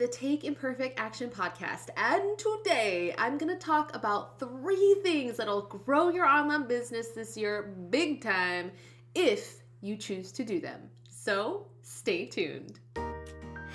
the Take Imperfect Action podcast. And today I'm going to talk about three things that'll grow your online business this year big time if you choose to do them. So stay tuned.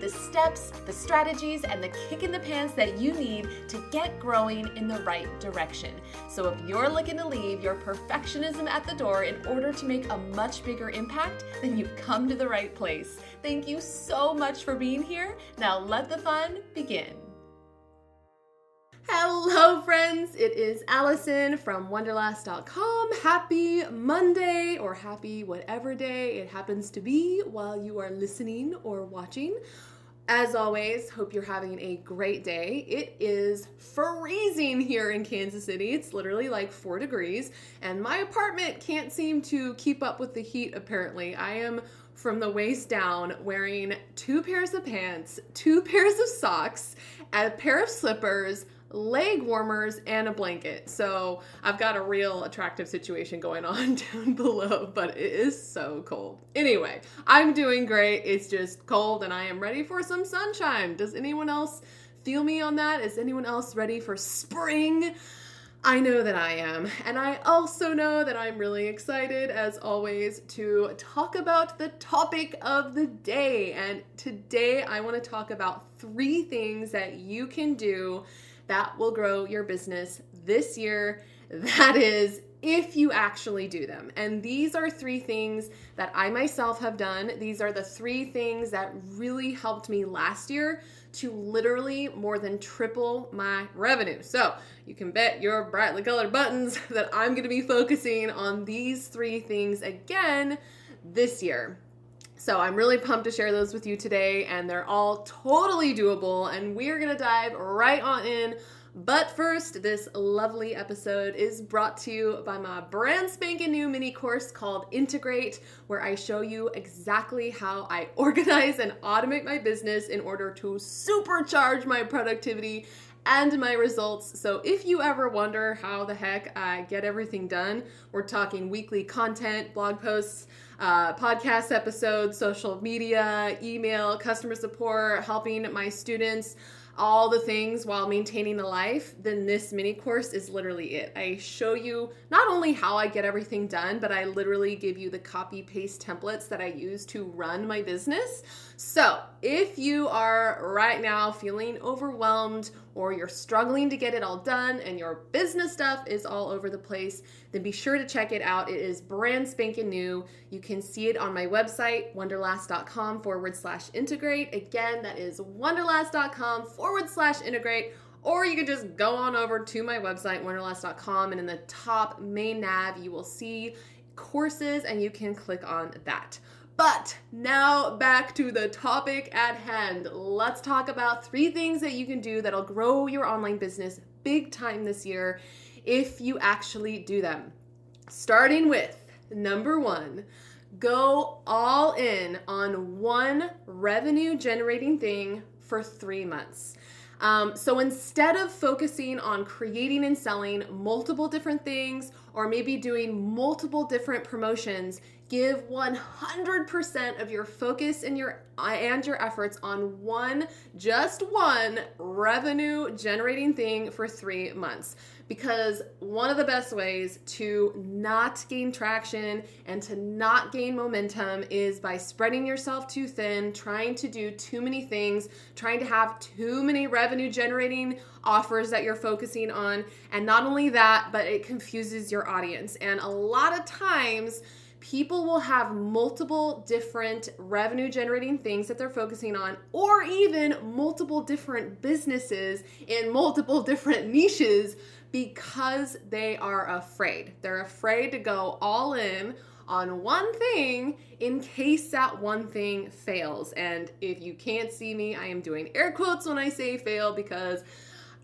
the steps, the strategies, and the kick in the pants that you need to get growing in the right direction. So if you're looking to leave your perfectionism at the door in order to make a much bigger impact, then you've come to the right place. Thank you so much for being here. Now let the fun begin. Hello, friends. It is Allison from Wanderlass.com. Happy Monday or happy whatever day it happens to be while you are listening or watching. As always, hope you're having a great day. It is freezing here in Kansas City. It's literally like four degrees, and my apartment can't seem to keep up with the heat, apparently. I am from the waist down wearing two pairs of pants, two pairs of socks, a pair of slippers leg warmers, and a blanket. So I've got a real attractive situation going on down below, but it is so cold. Anyway, I'm doing great. It's just cold and I am ready for some sunshine. Does anyone else feel me on that? Is anyone else ready for spring? I know that I am. And I also know that I'm really excited, as always, to talk about the topic of the day. And today I want to talk about three things that you can do that will grow your business this year. That is if you actually do them. And these are three things that I myself have done. These are the three things that really helped me last year to literally more than triple my revenue. So you can bet your brightly colored buttons that I'm gonna be focusing on these three things again this year. So I'm really pumped to share those with you today, and they're all totally doable. And we're gonna dive right on in. But first, this lovely episode is brought to you by my brand spanking new mini course called Integrate, where I show you exactly how I organize and automate my business in order to supercharge my productivity and my results. So if you ever wonder how the heck I get everything done, we're talking weekly content, blog posts, uh, podcast episodes, social media, email, customer support, helping my students all the things while maintaining a life, then this mini course is literally it. I show you not only how I get everything done, but I literally give you the copy paste templates that I use to run my business. So, if you are right now feeling overwhelmed or you're struggling to get it all done and your business stuff is all over the place, then be sure to check it out. It is brand spanking new. You can see it on my website, wanderlass.com forward slash integrate. Again, that is wanderlass.com forward slash integrate. Or you can just go on over to my website, wanderlass.com, and in the top main nav, you will see courses and you can click on that. But now back to the topic at hand. Let's talk about three things that you can do that'll grow your online business big time this year if you actually do them. Starting with number one, go all in on one revenue generating thing for three months. Um, so instead of focusing on creating and selling multiple different things or maybe doing multiple different promotions, give 100% of your focus and your and your efforts on one just one revenue generating thing for 3 months because one of the best ways to not gain traction and to not gain momentum is by spreading yourself too thin, trying to do too many things, trying to have too many revenue generating offers that you're focusing on. And not only that, but it confuses your audience. And a lot of times, people will have multiple different revenue generating things that they're focusing on, or even multiple different businesses in multiple different niches because they are afraid. They're afraid to go all in on one thing in case that one thing fails. And if you can't see me, I am doing air quotes when I say fail because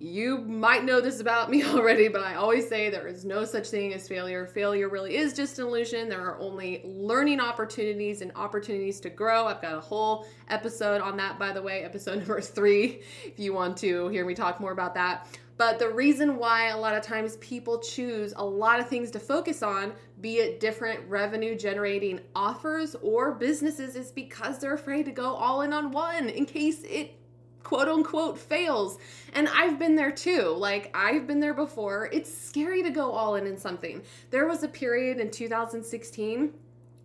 you might know this about me already, but I always say there is no such thing as failure. Failure really is just an illusion. There are only learning opportunities and opportunities to grow. I've got a whole episode on that, by the way, episode number three, if you want to hear me talk more about that. But the reason why a lot of times people choose a lot of things to focus on, be it different revenue generating offers or businesses, is because they're afraid to go all in on one in case it quote unquote fails. And I've been there too. Like, I've been there before. It's scary to go all in in something. There was a period in 2016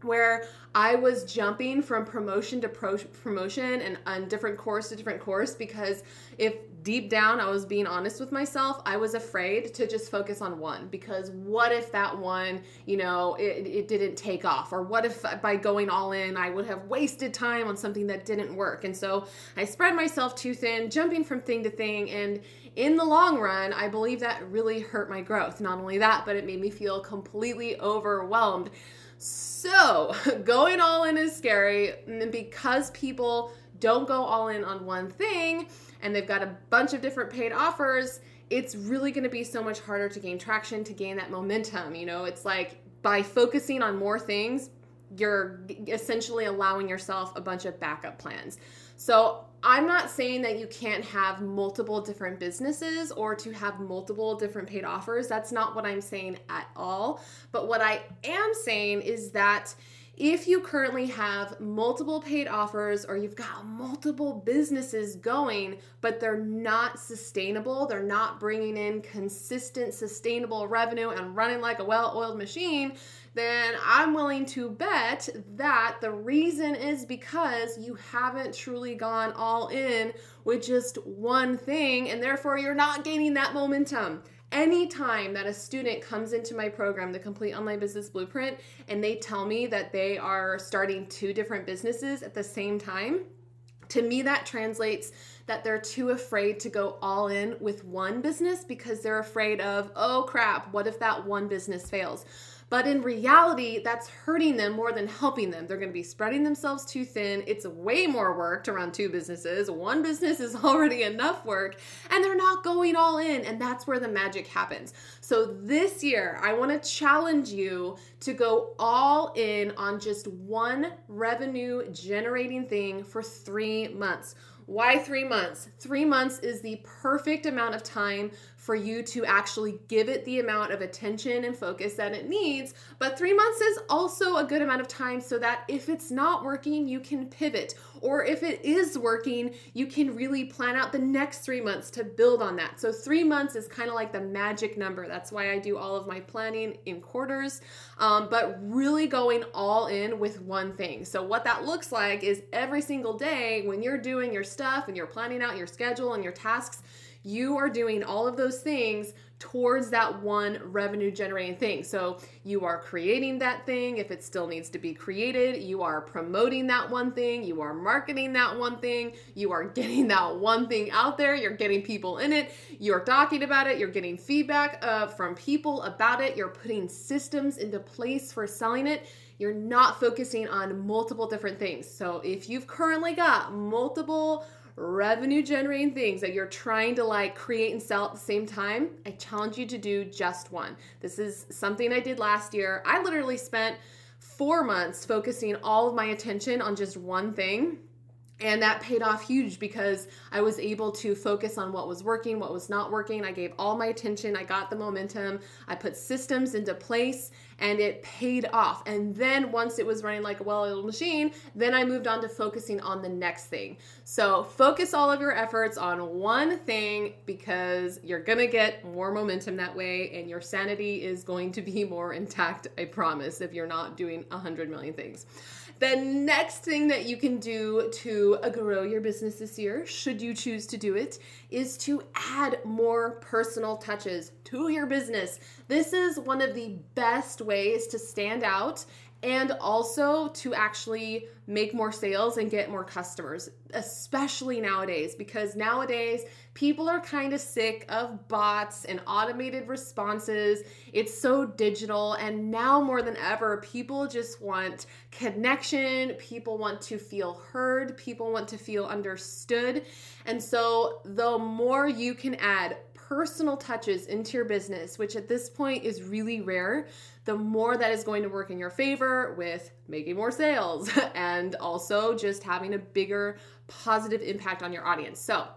where I was jumping from promotion to pro- promotion and on different course to different course because if deep down I was being honest with myself, I was afraid to just focus on one because what if that one, you know, it, it didn't take off or what if by going all in I would have wasted time on something that didn't work. And so I spread myself too thin, jumping from thing to thing and in the long run, I believe that really hurt my growth. Not only that, but it made me feel completely overwhelmed. So, going all in is scary. Because people don't go all in on one thing and they've got a bunch of different paid offers, it's really going to be so much harder to gain traction, to gain that momentum. You know, it's like by focusing on more things, you're essentially allowing yourself a bunch of backup plans. So, I'm not saying that you can't have multiple different businesses or to have multiple different paid offers. That's not what I'm saying at all. But what I am saying is that if you currently have multiple paid offers or you've got multiple businesses going, but they're not sustainable, they're not bringing in consistent, sustainable revenue and running like a well oiled machine, then I'm willing to bet that the reason is because you haven't truly gone all in with just one thing, and therefore you're not gaining that momentum. Anytime that a student comes into my program, the Complete Online Business Blueprint, and they tell me that they are starting two different businesses at the same time, to me that translates that they're too afraid to go all in with one business because they're afraid of, oh crap, what if that one business fails? But in reality, that's hurting them more than helping them. They're going to be spreading themselves too thin. It's way more work to run two businesses. One business is already enough work, and they're not going all in. And that's where the magic happens. So this year, I want to challenge you to go all in on just one revenue generating thing for three months. Why three months? Three months is the perfect amount of time for you to actually give it the amount of attention and focus that it needs. But three months is also a good amount of time so that if it's not working, you can pivot. Or if it is working, you can really plan out the next three months to build on that. So three months is kind of like the magic number. That's why I do all of my planning in quarters, um, but really going all in with one thing. So what that looks like is every single day when you're doing your stuff and you're planning out your schedule and your tasks, you are doing all of those things towards that one revenue generating thing. So you are creating that thing if it still needs to be created. You are promoting that one thing. You are marketing that one thing. You are getting that one thing out there. You're getting people in it. You're talking about it. You're getting feedback uh, from people about it. You're putting systems into place for selling it. You're not focusing on multiple different things. So if you've currently got multiple revenue generating things that you're trying to like create and sell at the same time, I challenge you to do just one. This is something I did last year. I literally spent four months focusing all of my attention on just one thing and that paid off huge because I was able to focus on what was working, what was not working. I gave all my attention, I got the momentum, I put systems into place, and it paid off. And then once it was running like a well oiled machine, then I moved on to focusing on the next thing. So focus all of your efforts on one thing because you're gonna get more momentum that way, and your sanity is going to be more intact, I promise, if you're not doing a hundred million things. The next thing that you can do to uh, grow your business this year, should you choose to do it, is to add more personal touches to your business. This is one of the best ways to stand out and also to actually make more sales and get more customers, especially nowadays, because nowadays people are kind of sick of bots and automated responses. It's so digital, and now more than ever, people just want connection, people want to feel heard, people want to feel understood. And so, the more you can add personal touches into your business, which at this point is really rare, the more that is going to work in your favor with making more sales and also just having a bigger positive impact on your audience. So,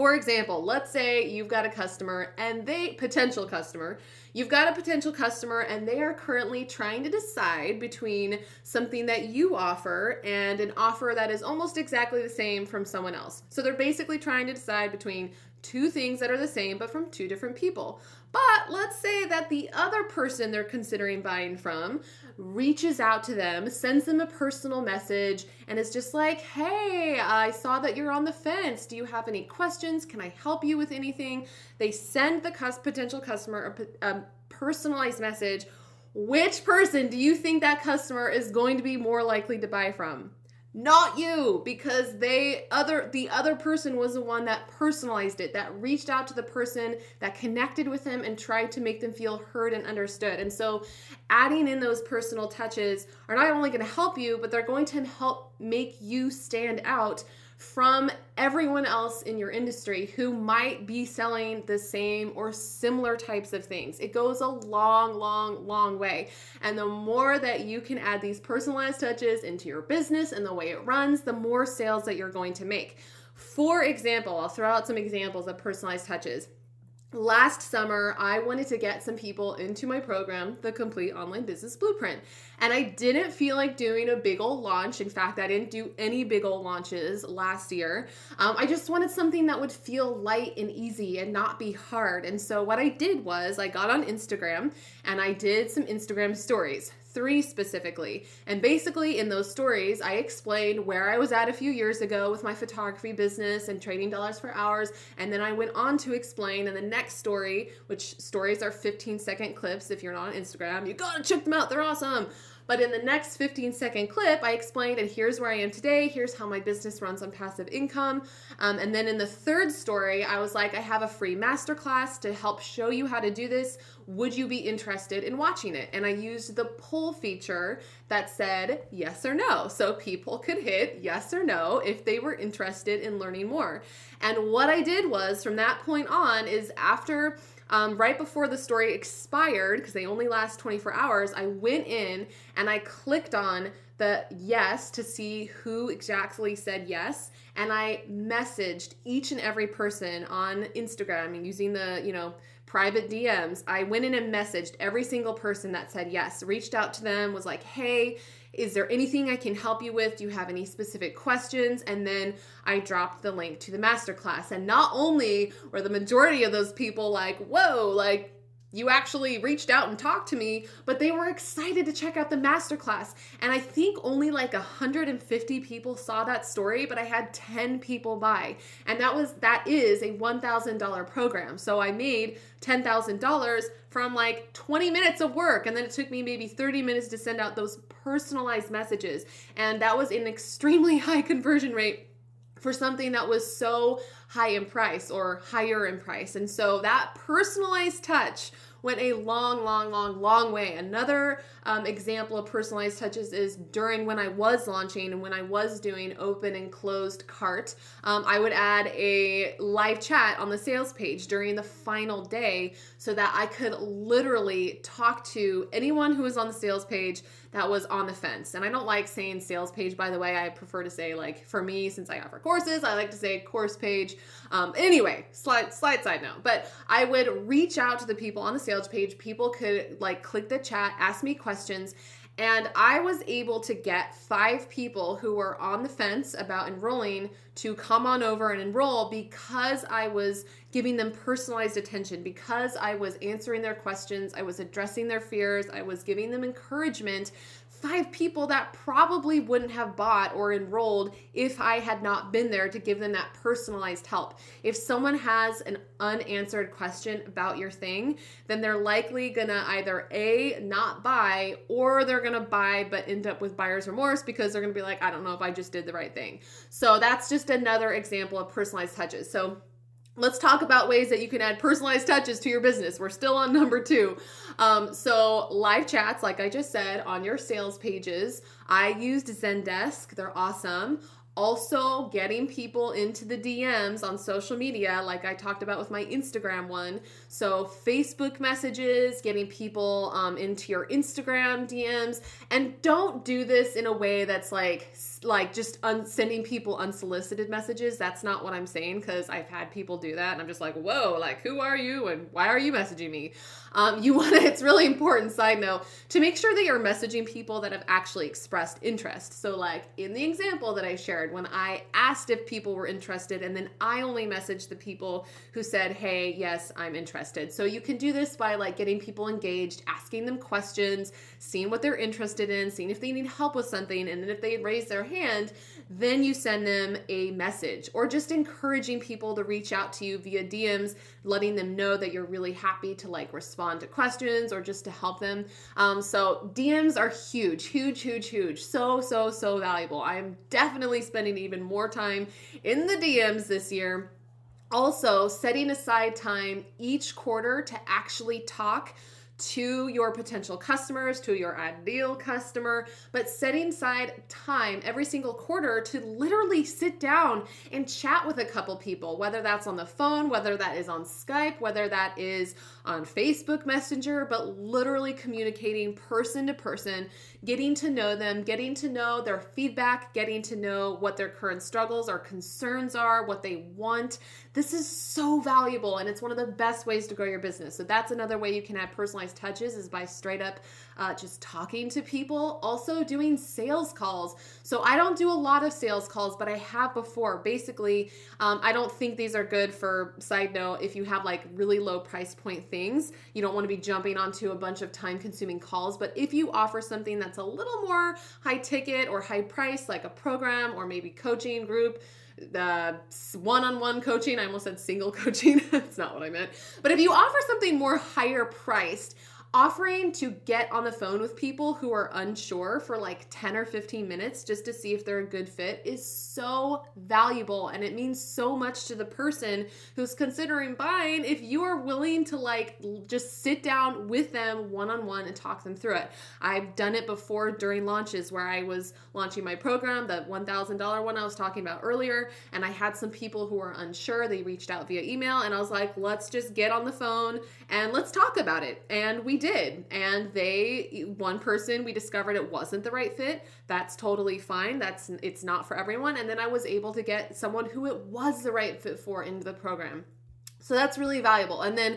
for example, let's say you've got a customer and they, potential customer, you've got a potential customer and they are currently trying to decide between something that you offer and an offer that is almost exactly the same from someone else. So they're basically trying to decide between two things that are the same but from two different people. But let's say that the other person they're considering buying from reaches out to them, sends them a personal message, and is just like, hey, I saw that you're on the fence. Do you have any questions? Can I help you with anything? They send the potential customer a, a personalized message. Which person do you think that customer is going to be more likely to buy from? Not you because they other the other person was the one that personalized it that reached out to the person that connected with them and tried to make them feel heard and understood. And so adding in those personal touches are not only going to help you but they're going to help make you stand out from everyone else in your industry who might be selling the same or similar types of things. It goes a long, long, long way. And the more that you can add these personalized touches into your business and the way it runs, the more sales that you're going to make. For example, I'll throw out some examples of personalized touches last summer i wanted to get some people into my program the complete online business blueprint. And i didn't feel like doing a big old launch. In fact i didn't do any big old launches last year. Um, i just wanted something that would feel light and easy and not be hard. And so what i did was i got on instagram and i did some instagram stories three specifically. And basically, in those stories, I explained where I was at a few years ago with my photography business and trading dollars for hours. And then I went on to explain in the next story, which stories are 15 second clips. If you're not on Instagram, you gotta check them out, they're awesome. But in the next 15 second clip, I explained, and here's where I am today. Here's how my business runs on passive income. Um, and then in the third story, I was like, I have a free masterclass to help show you how to do this. Would you be interested in watching it? And I used the poll feature that said yes or no. So people could hit yes or no if they were interested in learning more. And what I did was from that point on, is after um, right before the story expired, because they only last 24 hours, I went in and I clicked on the yes to see who exactly said yes. And I messaged each and every person on Instagram using the, you know, private DMs. I went in and messaged every single person that said yes, reached out to them, was like, hey, is there anything I can help you with? Do you have any specific questions? And then I dropped the link to the masterclass. And not only were the majority of those people like, whoa, like, you actually reached out and talked to me, but they were excited to check out the masterclass. And I think only like 150 people saw that story, but I had 10 people buy. And that was that is a $1,000 program. So I made $10,000 from like 20 minutes of work and then it took me maybe 30 minutes to send out those personalized messages. And that was an extremely high conversion rate for something that was so high in price or higher in price. And so that personalized touch went a long, long, long, long way. Another um, example of personalized touches is during when I was launching and when I was doing open and closed cart, um, I would add a live chat on the sales page during the final day so that I could literally talk to anyone who was on the sales page that was on the fence. And I don't like saying sales page, by the way. I prefer to say, like, for me, since I offer courses, I like to say course page. Um, anyway, slide, slide side note. But I would reach out to the people on the sales page. People could, like, click the chat, ask me questions. And I was able to get five people who were on the fence about enrolling to come on over and enroll because I was giving them personalized attention, because I was answering their questions, I was addressing their fears, I was giving them encouragement five people that probably wouldn't have bought or enrolled if I had not been there to give them that personalized help. If someone has an unanswered question about your thing, then they're likely gonna either A, not buy, or they're gonna buy but end up with buyer's remorse because they're gonna be like, I don't know if I just did the right thing. So that's just another example of personalized touches. So let's talk about ways that you can add personalized touches to your business. We're still on number two. Um, so, live chats, like I just said, on your sales pages. I used Zendesk, they're awesome. Also, getting people into the DMs on social media, like I talked about with my Instagram one. So, Facebook messages, getting people um, into your Instagram DMs, and don't do this in a way that's like like just un- sending people unsolicited messages. That's not what I'm saying because I've had people do that, and I'm just like, whoa, like who are you and why are you messaging me? Um, you want to. It's really important. Side note to make sure that you're messaging people that have actually expressed interest. So, like in the example that I shared, when I asked if people were interested, and then I only messaged the people who said, "Hey, yes, I'm interested." So you can do this by like getting people engaged, asking them questions, seeing what they're interested in, seeing if they need help with something, and then if they raise their hand, then you send them a message or just encouraging people to reach out to you via DMs, letting them know that you're really happy to like respond to questions or just to help them. Um, so DMs are huge, huge, huge, huge. So, so, so valuable. I'm definitely spending even more time in the DMs this year. Also, setting aside time each quarter to actually talk to your potential customers, to your ideal customer, but setting aside time every single quarter to literally sit down and chat with a couple people, whether that's on the phone, whether that is on Skype, whether that is on Facebook Messenger, but literally communicating person to person, getting to know them, getting to know their feedback, getting to know what their current struggles or concerns are, what they want. This is so valuable and it's one of the best ways to grow your business. So that's another way you can add personalized touches is by straight up uh, just talking to people. Also doing sales calls. So I don't do a lot of sales calls, but I have before. Basically, um, I don't think these are good for side note if you have like really low price point things. You don't want to be jumping onto a bunch of time consuming calls. But if you offer something that's a little more high ticket or high price, like a program or maybe coaching group, the one-on-one coaching i almost said single coaching that's not what i meant but if you offer something more higher priced offering to get on the phone with people who are unsure for like 10 or 15 minutes just to see if they're a good fit is so valuable and it means so much to the person who's considering buying if you are willing to like just sit down with them one-on-one and talk them through it. I've done it before during launches where i was launching my program the $1000 one i was talking about earlier and i had some people who were unsure. They reached out via email and i was like let's just get on the phone and let's talk about it and we did. And they, one person, we discovered it wasn't the right fit. That's totally fine. That's, it's not for everyone. And then I was able to get someone who it was the right fit for into the program. So that's really valuable. And then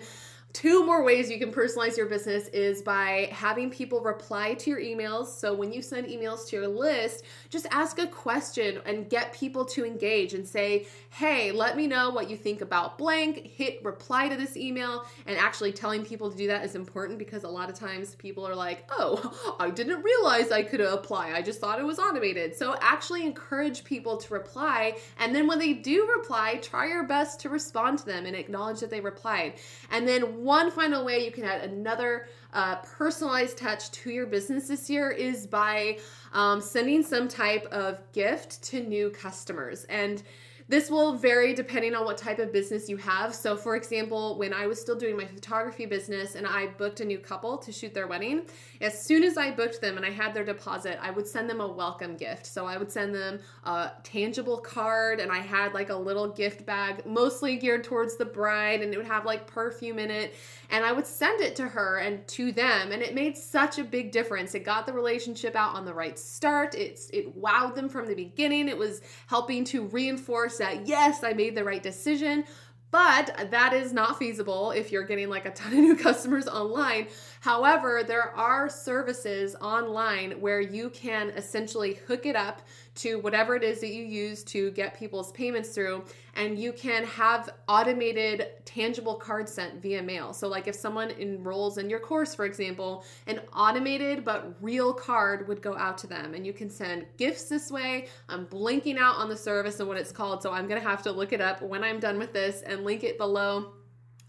Two more ways you can personalize your business is by having people reply to your emails. So when you send emails to your list, just ask a question and get people to engage and say, hey, let me know what you think about blank. Hit reply to this email. And actually telling people to do that is important because a lot of times people are like, oh, I didn't realize I could apply. I just thought it was automated. So actually encourage people to reply. And then when they do reply, try your best to respond to them and acknowledge that they replied. And then one final way you can add another uh, personalized touch to your business this year is by um, sending some type of gift to new customers. And this will vary depending on what type of business you have. So, for example, when I was still doing my photography business and I booked a new couple to shoot their wedding, as soon as I booked them and I had their deposit, I would send them a welcome gift. So, I would send them a tangible card and I had like a little gift bag, mostly geared towards the bride, and it would have like perfume in it. And I would send it to her and to them, and it made such a big difference. It got the relationship out on the right start. It's it wowed them from the beginning. It was helping to reinforce that yes, I made the right decision. But that is not feasible if you're getting like a ton of new customers online. However, there are services online where you can essentially hook it up to whatever it is that you use to get people's payments through. And you can have automated tangible cards sent via mail. So, like if someone enrolls in your course, for example, an automated but real card would go out to them. And you can send gifts this way. I'm blinking out on the service and what it's called. So, I'm to have to look it up when I'm done with this and link it below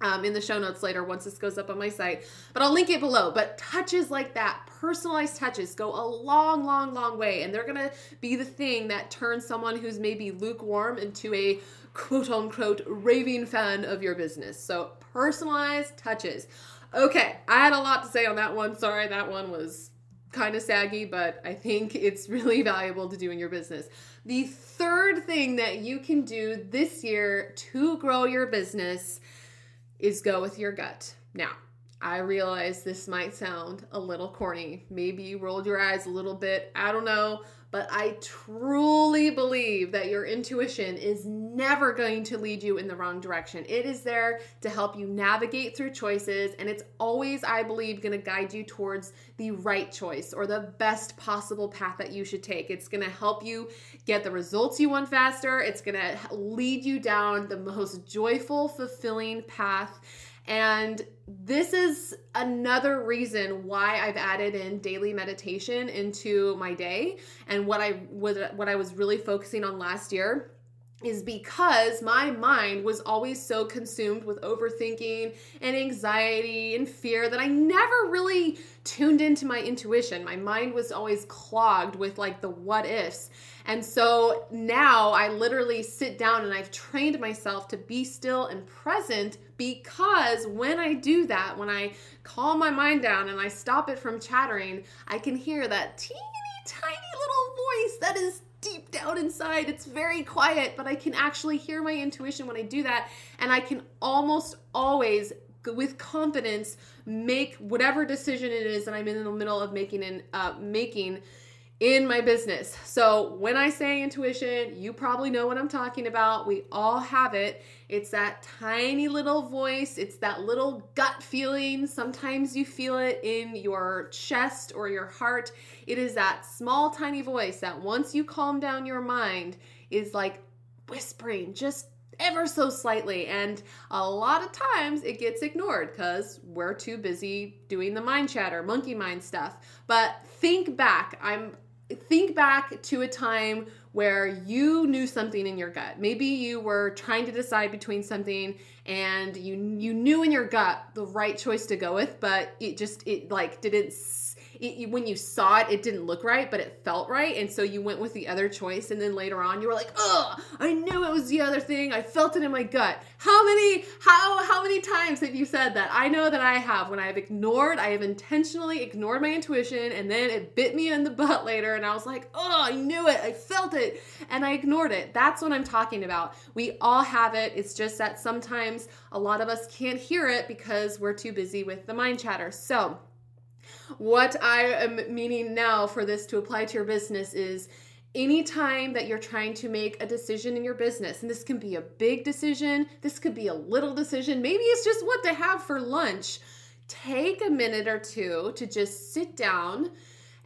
um, in the show notes later once this goes up on my site. But I'll link it below. But touches like that, personalized touches, go a long, long, long way. And they're to be the thing that turns someone who's maybe lukewarm into a quote unquote raving fan of your business. So personalized touches. Okay, I had a lot to say on that one. Sorry, that one was kind of saggy, but I think it's really valuable to do in your business. The third thing that you can do this year to grow your business is go with your gut. Now, I realize this might sound a little corny. Maybe you rolled your eyes a little bit. I don't know. But I truly believe that your intuition is never going to lead you in the wrong direction. It is there to help you navigate through choices, and it's always, I believe, going to guide you towards the right choice or the best possible path that you should take. It's going to help you get the results you want faster, it's going to lead you down the most joyful, fulfilling path and this is another reason why I've added in daily meditation into my day. And what I was what I was really focusing on last year is because my mind was always so consumed with overthinking and anxiety and fear that I never really tuned into my intuition. My mind was always clogged with like the what ifs. And so now I literally sit down and I've trained myself to be still and present because when I do that, when I calm my mind down and I stop it from chattering, I can hear that teeny tiny little voice that is deep down inside. It's very quiet, but I can actually hear my intuition when I do that. And I can almost always, with confidence, make whatever decision it is that I'm in the middle of making and uh, making in my business. So when I say intuition, you probably know what I'm talking about. We all have it. It's that tiny little voice, it's that little gut feeling. Sometimes you feel it in your chest or your heart. It is that small, tiny voice that once you calm down your mind is like whispering just ever so slightly. And a lot of times it gets ignored because we're too busy doing the mind chatter, monkey mind stuff. But think back. I'm think back to a time where you knew something in your gut. Maybe you were trying to decide between something and you you knew in your gut the right choice to go with, but it just it like didn't it, when you saw it, it didn't look right, but it felt right. And so you went with the other choice. And then later on, you were like, oh, I knew it was the other thing. I felt it in my gut. How many, how, how many times have you said that? I know that I have. When I have ignored, I have intentionally ignored my intuition and then it bit me in the butt later. And I was like, oh, I knew it. I felt it. And I ignored it. That's what I'm talking about. We all have it. It's just that sometimes a lot of us can't hear it because we're too busy with the mind chatter. So, what I am meaning now for this to apply to your business is anytime that you're trying to make a decision in your business, and this can be a big decision, this could be a little decision, maybe it's just what to have for lunch. Take a minute or two to just sit down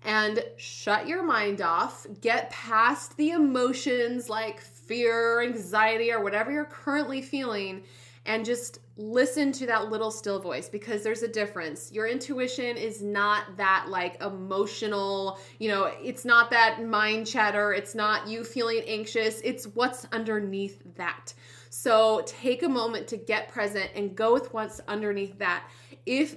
and shut your mind off, get past the emotions like fear, anxiety, or whatever you're currently feeling, and just listen to that little still voice because there's a difference. Your intuition is not that like emotional, you know, it's not that mind chatter, it's not you feeling anxious, it's what's underneath that. So take a moment to get present and go with what's underneath that. If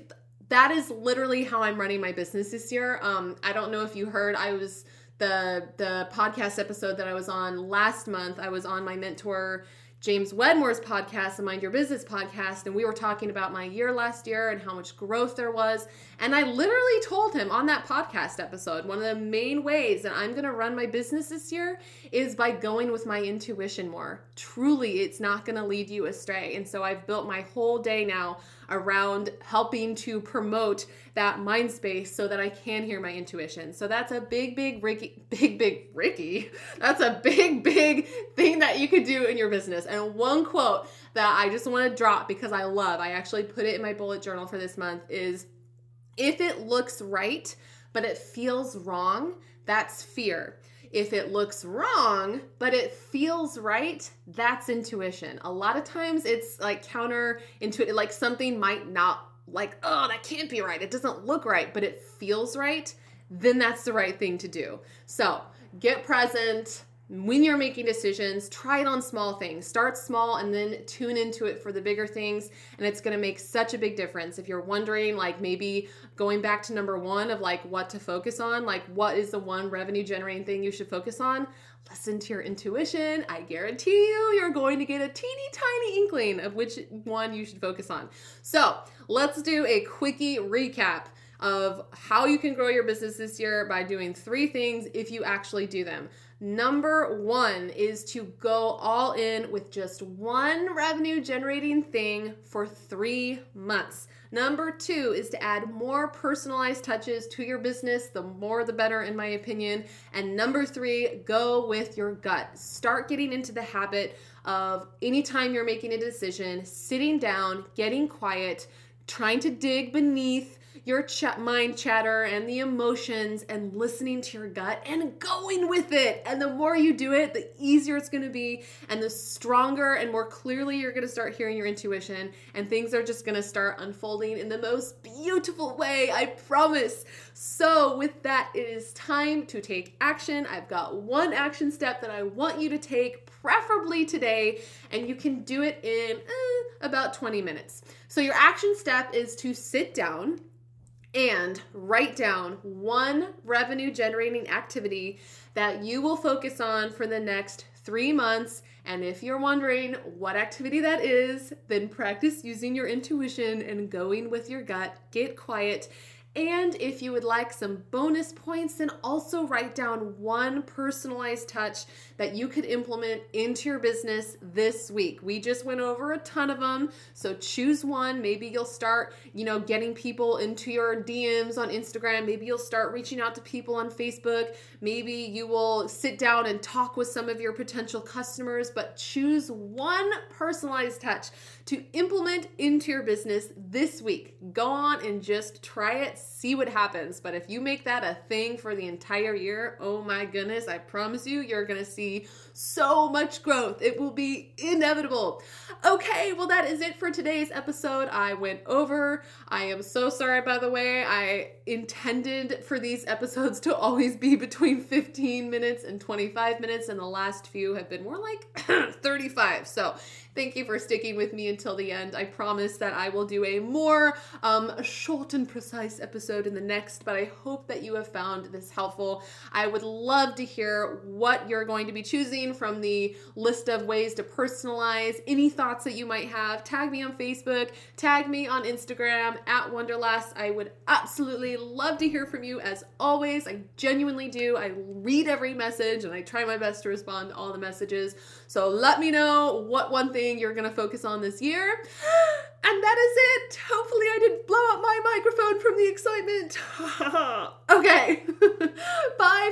that is literally how I'm running my business this year. Um, I don't know if you heard, I was the the podcast episode that I was on last month. I was on my mentor James Wedmore's podcast, the Mind Your Business podcast, and we were talking about my year last year and how much growth there was. And I literally told him on that podcast episode one of the main ways that I'm going to run my business this year is by going with my intuition more. Truly, it's not going to lead you astray. And so I've built my whole day now around helping to promote that mind space so that I can hear my intuition. So that's a big, big Ricky, big, big Ricky. That's a big, big thing that you could do in your business. And one quote that I just want to drop because I love, I actually put it in my bullet journal for this month is if it looks right, but it feels wrong, that's fear If it looks wrong, but it feels right, that's intuition. A lot of times it's like counterintuitive, like something might not, like, oh, that can't be right. It doesn't look right, but it feels right. Then that's the right thing to do. So get present when you're making decisions, try it on small things. Start small and then tune into it for the bigger things. And it's going to make such a big difference. If you're wondering, like maybe going back to number one of like what to focus on, like what is the one revenue generating thing you should focus on, listen to your intuition. I guarantee you, you're going to get a teeny tiny inkling of which one you should focus on. So let's do a quickie recap of how you can grow your business this year by doing three things if you actually do them. Number one is to go all in with just one revenue generating thing for three months. Number two is to add more personalized touches to your business. The more, the better, in my opinion. And number three, go with your gut. Start getting into the habit of anytime you're making a decision, sitting down, getting quiet, trying to dig beneath your ch- mind chatter and the emotions and listening to your gut and going with it. And the more you do it, the easier it's going to be and the stronger and more clearly you're going to start hearing your intuition and things are just going to start unfolding in the most beautiful way, I promise. So, with that, it is time to take action. I've got one action step that I want you to take, preferably today, and you can do it in eh, about 20 minutes. So, your action step is to sit down and write down one revenue generating activity that you will focus on for the next three months. And if you're wondering what activity that is, then practice using your intuition and going with your gut. Get quiet and if you would like some bonus points, then also write down one personalized touch that you could implement into your business this week. We just went over a ton of them, so choose one. Maybe you'll start, you know, getting people into your DMs on Instagram. Maybe you'll start reaching out to people on Facebook. Maybe you will sit down and talk with some of your potential customers, but choose one personalized touch to implement into your business this week. Go on and just try it, see what happens. But if you make that a thing for the entire year, oh my goodness, I promise you, you're gonna see so much growth. It will be inevitable. Okay, well, that is it for today's episode. I went over. I am so sorry, by the way. I intended for these episodes to always be between 15 minutes and 25 minutes, and the last few have been more like 35. So, Thank you for sticking with me until the end. I promise that I will do a more um, short and precise episode in the next, but I hope that you have found this helpful. I would love to hear what you're going to be choosing from the list of ways to personalize. Any thoughts that you might have, tag me on Facebook, tag me on Instagram at Wanderlass. I would absolutely love to hear from you as always. I genuinely do. I read every message and I try my best to respond to all the messages. So let me know what one thing you're going to focus on this year. And that is it. Hopefully, I didn't blow up my microphone from the excitement. okay. Bye